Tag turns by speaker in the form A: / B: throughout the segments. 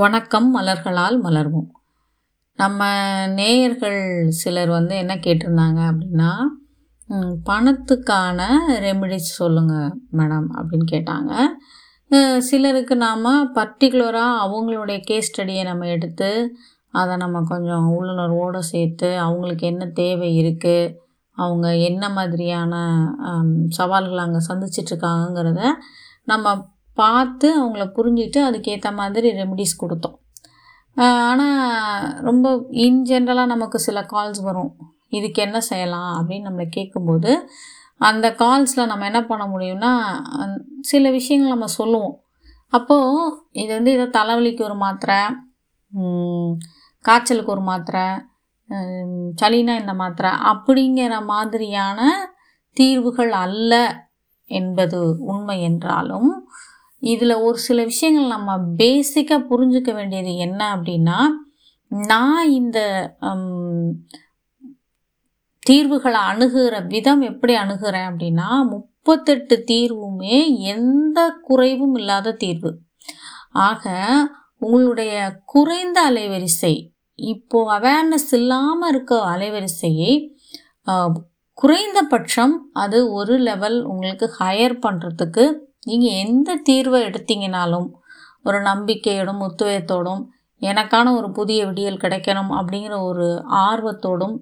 A: வணக்கம் மலர்களால் மலர்வோம். நம்ம நேயர்கள் சிலர் வந்து என்ன கேட்டிருந்தாங்க அப்படின்னா பணத்துக்கான ரெமிடிஸ் சொல்லுங்கள் மேடம் அப்படின்னு கேட்டாங்க. சிலருக்கு நாம் பர்டிகுலராக அவங்களுடைய கேஸ் ஸ்டடியை நம்ம எடுத்து அதை நம்ம கொஞ்சம் உள்ளுணர்வோடு சேர்த்து அவங்களுக்கு என்ன தேவை இருக்குது அவங்க என்ன மாதிரியான சவால்களை அங்கே சந்திச்சிட்ருக்காங்கங்கிறத நம்ம பார்த்து அவங்கள புரிஞ்சுட்டு அதுக்கேற்ற மாதிரி ரெமிடிஸ் கொடுத்தோம். ஆனால் ரொம்ப இன் ஜென்ரலாக நமக்கு சில கால்ஸ் வரும். இதுக்கு என்ன செய்யலாம் அப்படின்னு நம்மளை கேட்கும்போது அந்த கால்ஸில் நம்ம என்ன பண்ண முடியும்னா அந்- சில விஷயங்கள் நம்ம சொல்லுவோம். அப்போது இது வந்து இதை தலைவலிக்கு ஒரு மாத்திரை காய்ச்சலுக்கு ஒரு மாத்திரை சளினா இந்த மாத்திரை அப்படிங்கிற மாதிரியான தீர்வுகள் அல்ல என்பது உண்மை என்றாலும் இதில் ஒரு சில விஷயங்கள் நம்ம பேசிக்காக புரிஞ்சுக்க வேண்டியது என்ன அப்படின்னா நான் இந்த தீர்வுகளை அணுகிற விதம் எப்படி அணுகிறேன் அப்படின்னா முப்பத்தெட்டு தீர்வுமே எந்த குறைவும் இல்லாத தீர்வு. ஆக உங்களுடைய குறைந்த அலைவரிசை இப்போது அவேர்னஸ் இல்லாமல் இருக்க அலைவரிசையை குறைந்தபட்சம் அது ஒரு லெவல் உங்களுக்கு ஹையர் பண்ணுறதுக்கு நீங்கள் எந்த தீர்வை எடுத்தீங்கனாலும் ஒரு நம்பிக்கையோடும் உத்துவத்தோடும் எனக்கான ஒரு புதிய விடியல் கிடைக்கணும் அப்படிங்கிற ஒரு ஆர்வத்தோடும்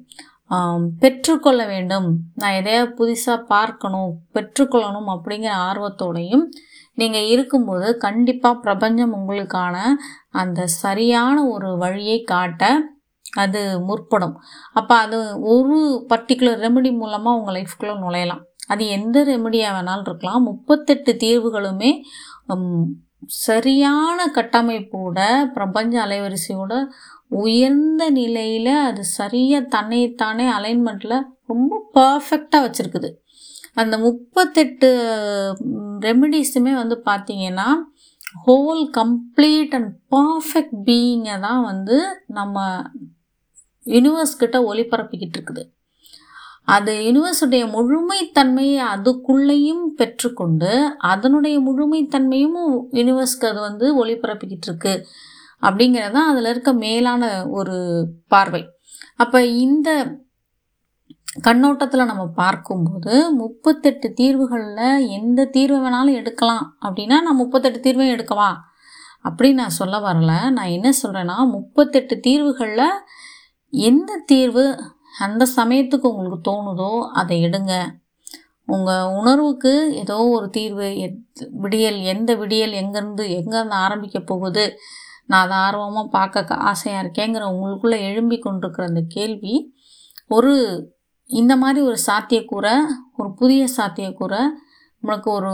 A: பெற்றுக்கொள்ள வேண்டும். நான் எதையாவது புதுசாக பார்க்கணும் பெற்றுக்கொள்ளணும் அப்படிங்கிற ஆர்வத்தோடையும் நீங்கள் இருக்கும்போது கண்டிப்பாக பிரபஞ்சம் உங்களுக்கான அந்த சரியான ஒரு வழியை காட்ட அது முற்படும். அப்போ அது ஒரு பர்டிகுலர் ரெமெடி மூலமாக உங்கள் லைஃப்குள்ளே நுழையலாம். அது எந்த ரெமடியாக வேணாலும் இருக்கலாம். முப்பத்தெட்டு தீர்வுகளுமே சரியான கட்டமைப்போட பிரபஞ்ச அலைவரிசையோட உயர்ந்த நிலையில் அது சரியாக தன்னைத்தானே அலைன்மெண்ட்டில் ரொம்ப பர்ஃபெக்டாக வச்சுருக்குது. அந்த முப்பத்தெட்டு ரெமெடிஸுமே வந்து பார்த்திங்கன்னா ஹோல் கம்ப்ளீட் அண்ட் பர்ஃபெக்ட் பீயிங்கை தான் வந்து நம்ம யூனிவர்ஸ் கிட்ட ஒளிபரப்பிக்கிட்டு இருக்குது. அது யூனிவர்ஸுடைய முழுமைத்தன்மையை அதுக்குள்ளேயும் பெற்றுக்கொண்டு அதனுடைய முழுமைத்தன்மையும் யூனிவர்ஸ்க்கு அது வந்து ஒளிபரப்பிக்கிட்டு இருக்கு அப்படிங்கிறது தான் அதில் இருக்க மேலான ஒரு பார்வை. அப்போ இந்த கண்ணோட்டத்தில் நம்ம பார்க்கும்போது முப்பத்தெட்டு தீர்வுகளில் எந்த தீர்வு வேணாலும் எடுக்கலாம். அப்படின்னா நான் முப்பத்தெட்டு தீர்வையும் எடுக்கவா? அப்படின்னு நான் சொல்ல வரல. நான் என்ன சொல்கிறேன்னா முப்பத்தெட்டு தீர்வுகளில் எந்த தீர்வு அந்த சமயத்துக்கு உங்களுக்கு தோணுதோ அதை எடுங்க. உங்கள் உணர்வுக்கு ஏதோ ஒரு தீர்வு எத் விடியல் எந்த விடியல் எங்கேருந்து எங்கேருந்து ஆரம்பிக்க போகுது நான் அதை ஆர்வமாக பார்க்க ஆசையாக இருக்கேங்கிற உங்களுக்குள்ளே எழும்பி கொண்டிருக்கிற அந்த கேள்வி ஒரு இந்த மாதிரி ஒரு சாத்தியக்கூறை ஒரு புதிய சாத்தியக்கூறை உங்களுக்கு ஒரு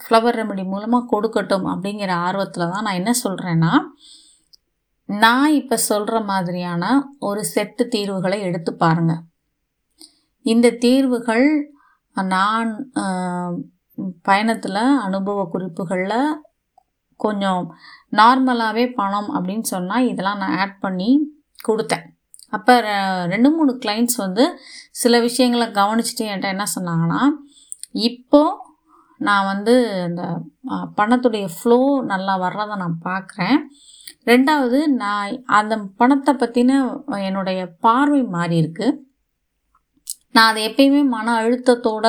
A: ஃப்ளவர் ரெமெடி மூலமாக கொடுக்கட்டும் அப்படிங்கிற ஆர்வத்தில் தான் நான் என்ன சொல்கிறேன்னா நான் இப்போ சொல்கிற மாதிரியான ஒரு செட்டு தீர்வுகளை எடுத்து பாருங்கள் இந்த தீர்வுகள் நான் பயணத்தில் அனுபவ குறிப்புகளில் கொஞ்சம் நார்மலாகவே பணம் அப்படின்னு சொன்னால் இதெல்லாம் நான் ஆட் பண்ணி கொடுத்தேன். அப்போ ரெண்டு மூணு கிளைண்ட்ஸ் வந்து சில விஷயங்களை கவனிச்சுட்டு என்கிட்ட என்ன சொன்னாங்கன்னா இப்போது நான் வந்து இந்த பணத்துடைய ஃப்ளோ நல்லா வர்றதை நான் பார்க்குறேன் ரெண்டாவது நான் அந்த பணத்தை பற்றின என்னுடைய பார்வை மாறி இருக்கு. நான் அதை எப்பயுமே மன அழுத்தத்தோட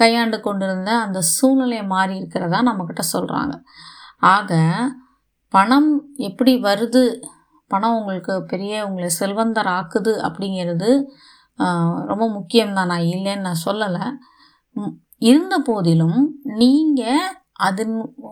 A: கையாண்டு கொண்டிருந்த அந்த சூழ்நிலை மாறி இருக்கிறதா நம்மக்கிட்ட சொல்கிறாங்க ஆக பணம் எப்படி வருது? பணம் உங்களுக்கு பெரிய உங்களை செல்வந்தர் ஆக்குது அப்படிங்கிறது ரொம்ப ரொம்ப முக்கியம்தான். நான் இல்லைன்னு நான் சொல்லலை. இருந்த போதிலும் நீங்கள் அது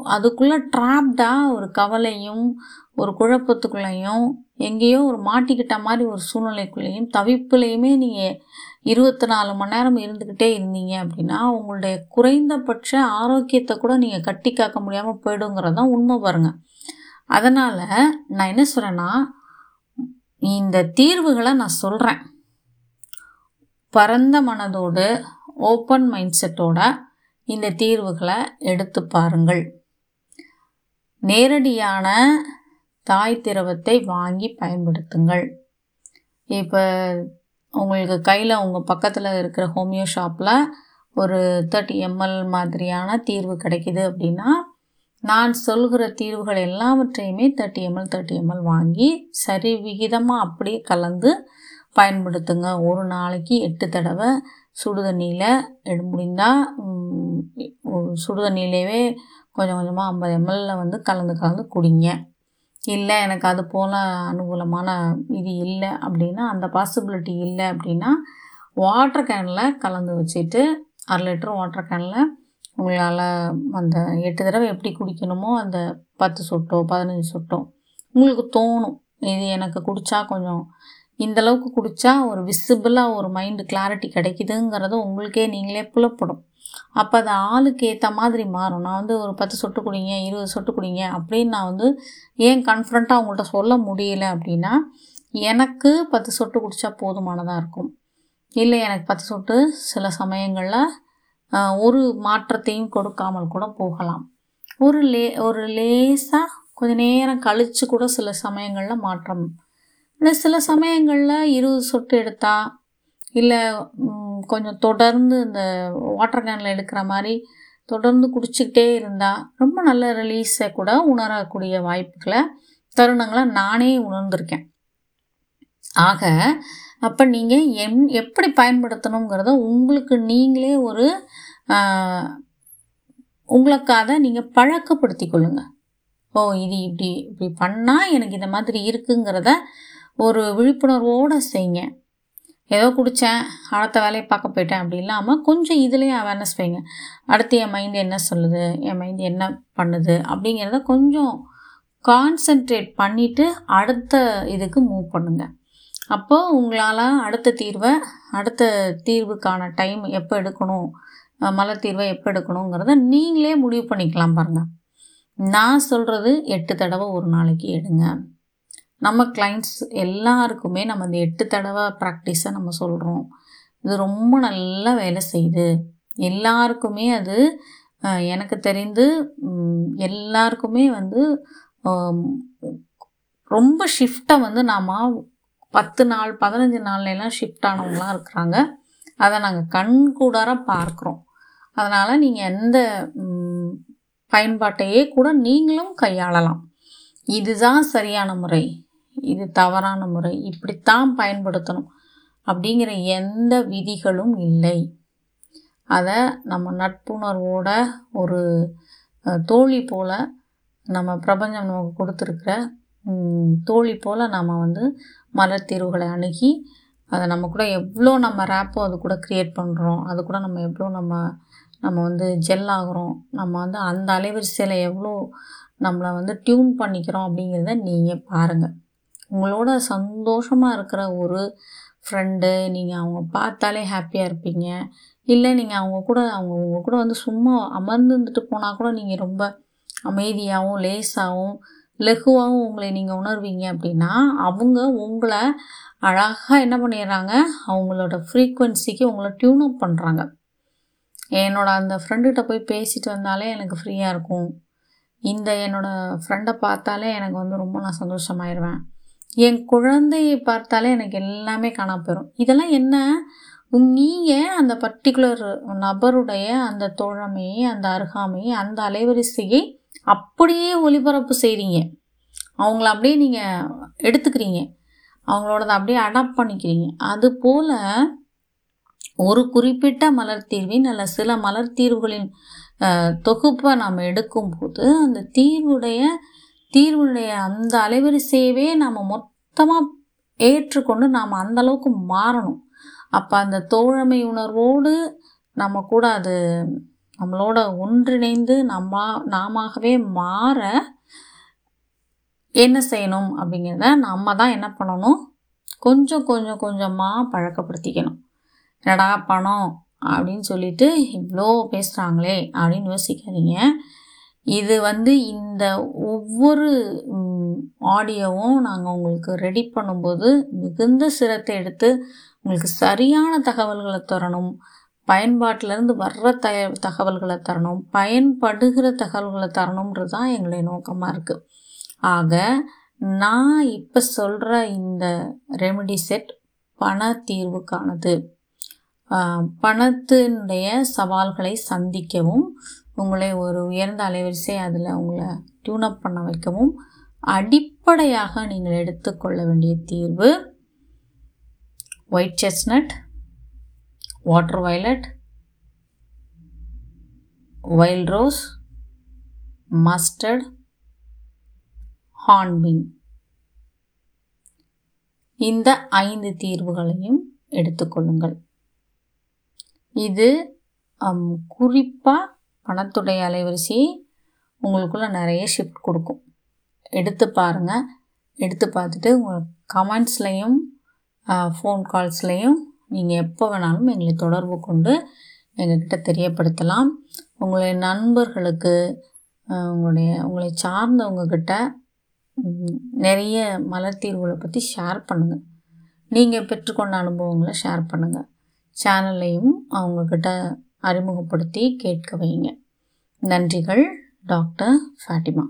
A: அதுக்குள்ளே ட்ராப்டாக ஒரு கவலையும் ஒரு குழப்பத்துக்குள்ளேயும் எங்கேயோ ஒரு மாட்டிக்கிட்ட மாதிரி ஒரு சூழ்நிலைக்குள்ளேயும் தவிப்புலையுமே நீங்கள் இருபத்தி நாலு மணி நேரம் இருந்துக்கிட்டே இருந்தீங்க அப்படின்னா உங்களுடைய குறைந்தபட்ச ஆரோக்கியத்தை கூட நீங்கள் கட்டி காக்க முடியாமல் போயிடுங்கிறது தான் உண்மை பாருங்க. அதனால் நான் என்ன சொல்கிறேன்னா இந்த தீர்வுகளை நான் சொல்கிறேன் பரந்த மனதோடு ஓப்பன் மைண்ட் செட்டோட இந்த தீர்வுகளை எடுத்து பாருங்கள். நேரடியான தாய் திரவத்தை வாங்கி பயன்படுத்துங்கள். இப்போ உங்களுக்கு கையில் உங்கள் பக்கத்தில் இருக்கிற ஹோமியோ ஷாப்பில் ஒரு தேர்ட்டி எம்எல் மாதிரியான தீர்வு கிடைக்கிது அப்படின்னா நான் சொல்கிற தீர்வுகள் எல்லாவற்றையுமே தேர்ட்டி எம்எல் தேர்ட்டி எம்எல் வாங்கி சரி விகிதமாக அப்படியே கலந்து பயன்படுத்துங்க. ஒரு நாளைக்கு எட்டு தடவை சுடு தண்ணியில் எடு முடிந்தால் சுடு தண்ணியிலேயே கொஞ்சம் கொஞ்சமாக ஐம்பது எம்எல்ல வந்து கலந்து கலந்து குடிங்க. இல்லை எனக்கு அது போல் அனுகூலமான இது இல்லை அப்படின்னா அந்த பாசிபிலிட்டி இல்லை அப்படின்னா வாட்டர் கேனில் கலந்து வச்சுட்டு அரை லிட்டர் வாட்டர் கேனில் உங்களால் அந்த எட்டு தடவை எப்படி குடிக்கணுமோ அந்த பத்து சொட்டோ பதினஞ்சு சொட்டோ உங்களுக்கு தோணும். இது எனக்கு குடித்தா கொஞ்சம் இந்தளவுக்கு குடித்தா ஒரு விசிபிளாக ஒரு மைண்டு கிளாரிட்டி கிடைக்குதுங்கிறது உங்களுக்கே நீங்களே புலப்படும். அப்போ அது ஆளுக்கு ஏற்ற மாதிரி மாறும். நான் வந்து ஒரு பத்து சொட்டு குடிங்க இருபது சொட்டு குடிங்க அப்படின்னு நான் வந்து ஏன் கன்ஃபிடண்ட்டாக அவங்கள்ட்ட சொல்ல முடியல அப்படின்னா எனக்கு பத்து சொட்டு குடித்தா போதுமானதாக இருக்கும். இல்லை எனக்கு பத்து சொட்டு சில சமயங்களில் ஒரு மாற்றத்தையும் கொடுக்காமல் கூட போகலாம். ஒரு லே ஒரு லேசாக கொஞ்ச நேரம் கழித்து கூட சில சமயங்களில் மாற்றம் இல்லை சில சமயங்களில் இருபது சொட்டு எடுத்தால் இல்லை கொஞ்சம் தொடர்ந்து இந்த வாட்டர் கேனில் எடுக்கிற மாதிரி தொடர்ந்து குடிச்சிக்கிட்டே இருந்தால் ரொம்ப நல்ல ரிலீஸை கூட உணரக்கூடிய வாய்ப்புகளை தருணங்களை நானே உணர்ந்திருக்கேன். ஆக அப்போ நீங்கள் எம் எப்படி பயன்படுத்தணுங்கிறத உங்களுக்கு நீங்களே ஒரு உங்களுக்காக நீங்கள் பழக்கப்படுத்தி கொள்ளுங்கள் ஓ இது இப்படி இப்படி பண்ணால் எனக்கு இந்த மாதிரி இருக்குங்கிறத ஒரு விழிப்புணர்வோடு செய்யுங்க. ஏதோ குடித்தேன் அடுத்த வேலையை பார்க்க போயிட்டேன் அப்படி இல்லாமல் கொஞ்சம் இதுலேயே அவேர்னஸ் வைங்க. அடுத்து என் மைண்டு என்ன சொல்லுது? என் மைண்டு என்ன பண்ணுது? அப்படிங்கிறத கொஞ்சம் கான்சென்ட்ரேட் பண்ணிவிட்டு அடுத்த இதுக்கு மூவ் பண்ணுங்கள் அப்போது உங்களால் அடுத்த தீர்வை அடுத்த தீர்வுக்கான டைம் எப்போ எடுக்கணும் மலர் தீர்வை எப்போ எடுக்கணுங்கிறத நீங்களே முடிவு பண்ணிக்கலாம் பாருங்கள் நான் சொல்கிறது எட்டு தடவை ஒரு நாளைக்கு எடுங்க. நம்ம கிளைண்ட்ஸ் எல்லாருக்குமே நம்ம இந்த எட்டு தடவை ப்ராக்டிஸை நம்ம சொல்கிறோம் இது ரொம்ப நல்லா வேலை செய்யுது. எல்லாருக்குமே அது எனக்கு தெரிந்து எல்லாருக்குமே வந்து ரொம்ப ஷிஃப்ட்டை வந்து நாம் பத்து நாள் பதினஞ்சு நாள்லாம் ஷிஃப்ட் ஆனவங்களாம் இருக்கிறாங்க. அதை நாங்கள் கண் கூடார பார்க்குறோம். அதனால் நீங்கள் எந்த பயன்பாட்டையே கூட நீங்களும் கையாளலாம். இதுதான் சரியான முறை. இது தவறான முறை. இப்படித்தான் பயன்படுத்தணும். அப்படிங்கிற எந்த விதிகளும் இல்லை. அதை நம்ம நட்புணர்வோட ஒரு தோழி போல் நம்ம பிரபஞ்சம் நமக்கு கொடுத்துருக்குற தோழி போல் நம்ம வந்து மலத்தீர்வுகளை அணுகி அதை நம்ம கூட எவ்வளோ நம்ம ரேப்போ அது கூட க்ரியேட் பண்ணுறோம் அது கூட நம்ம எவ்வளோ நம்ம நம்ம வந்து ஜெல் ஆகிறோம். நம்ம வந்து அந்த அலைவரிசையில் எவ்வளோ நம்மளை வந்து டியூன் பண்ணிக்கிறோம் அப்படிங்கிறத நீங்கள் பாருங்கள் உங்களோட சந்தோஷமாக இருக்கிற ஒரு ஃப்ரெண்டு நீங்கள் அவங்க பார்த்தாலே ஹாப்பியாக இருப்பீங்க. இல்லை நீங்கள் அவங்க கூட அவங்க உங்கள் கூட வந்து சும்மா அமர்ந்துட்டு போனால் கூட நீங்கள் ரொம்ப அமைதியாகவும் லேசாகவும் லெகுவாகவும் உங்களை நீங்கள் உணர்வீங்க அப்படின்னா அவங்க உங்களை அழகாக என்ன பண்ணிடுறாங்க? அவங்களோட ஃப்ரீக்குவென்சிக்கு உங்களை டியூன் அப் பண்ணுறாங்க என்னோட அந்த ஃப்ரெண்டுகிட்ட போய் பேசிட்டு வந்தாலே எனக்கு ஃப்ரீயாக இருக்கும். இந்த என்னோடய ஃப்ரெண்டை பார்த்தாலே எனக்கு வந்து ரொம்ப நான் சந்தோஷமாயிருவேன். என் குழந்தையை பார்த்தாலே எனக்கு எல்லாமே காணா போயிடும் இதெல்லாம் என்ன? நீங்கள் அந்த பர்டிகுலர் நபருடைய அந்த தோழமையை அந்த அருகாமையை அந்த அலைவரிசையை அப்படியே ஒளிபரப்பு செய்கிறீங்க அவங்கள அப்படியே நீங்கள் எடுத்துக்கிறீங்க. அவங்களோடத அப்படியே அடாப்ட் பண்ணிக்கிறீங்க. அதுபோல் ஒரு குறிப்பிட்ட மலர் தீர்வின் அல்ல சில மலர் தீர்வுகளின் தொகுப்பை நாம் எடுக்கும்போது அந்த தீர்வுடைய தீர்வுடைய அந்த அலைவரிசையவே நாம் மொத்தமாக ஏற்றுக்கொண்டு நாம் அந்த அளவுக்கு மாறணும். அப்போ அந்த தோழமை உணர்வோடு நம்ம கூட அது நம்மளோட ஒன்றிணைந்து நம்ம நாமவே மாற என்ன செய்யணும் அப்படிங்கிறத நம்ம தான் என்ன பண்ணணும்? கொஞ்சம் கொஞ்சம் கொஞ்சமாக பழக்கப்படுத்திக்கணும். என்னடா பணம் அப்படின்னு சொல்லிட்டு இவ்வளோ பேசுகிறாங்களே அப்படின்னு யோசிக்காதீங்க. இது வந்து இந்த ஒவ்வொரு ஆடியோவும் நாங்கள் உங்களுக்கு ரெடி பண்ணும்போது மிகுந்த சிரத்தை எடுத்து உங்களுக்கு சரியான தகவல்களை தரணும். பயன்பாட்டிலேருந்து வர்ற த தகவல்களை தரணும். பயன்படுகிற தகவல்களை தரணுன்றது தான் எங்களுடைய நோக்கமாக இருக்குது ஆக நான் இப்போ சொல்கிற இந்த ரெமெடி செட் பண தீர்வுக்கானது. பணத்தினுடைய சவால்களை சந்திக்கவும் உங்களை ஒரு உயர்ந்த அலைவரிசை அதில் உங்களை டியூனப் பண்ண வைக்கவும். அடிப்படையாக நீங்கள் எடுத்துக்கொள்ள வேண்டிய தீர்வு white chestnut water violet wild rose mustard hornbeam இந்த ஐந்து தீர்வுகளையும் எடுத்துக்கொள்ளுங்கள். இது குறிப்பாக பணத்துடைய அலைவரிசி உங்களுக்குள்ளே நிறைய ஷிஃப்ட் கொடுக்கும். எடுத்து பாருங்கள் எடுத்து பார்த்துட்டு உங்கள் கமெண்ட்ஸ்லேயும் ஃபோன் கால்ஸ்லேயும் நீங்கள் எப்போ வேணாலும் எங்களை தொடர்பு கொண்டு எங்ககிட்ட தெரியப்படுத்தலாம். உங்களுடைய நண்பர்களுக்கு உங்களுடைய உங்களை சார்ந்தவங்கக்கிட்ட நிறைய மலர் தீர்வுகளை பற்றி ஷேர் பண்ணுங்கள் நீங்கள் பெற்றுக்கொண்ட அனுபவங்களை ஷேர் பண்ணுங்கள் சேனல்லையும் அவங்கக்கிட்ட அறிமுகப்படுத்தி கேட்க வைங்க நன்றிகள் டாக்டர் ஃபாட்டிமா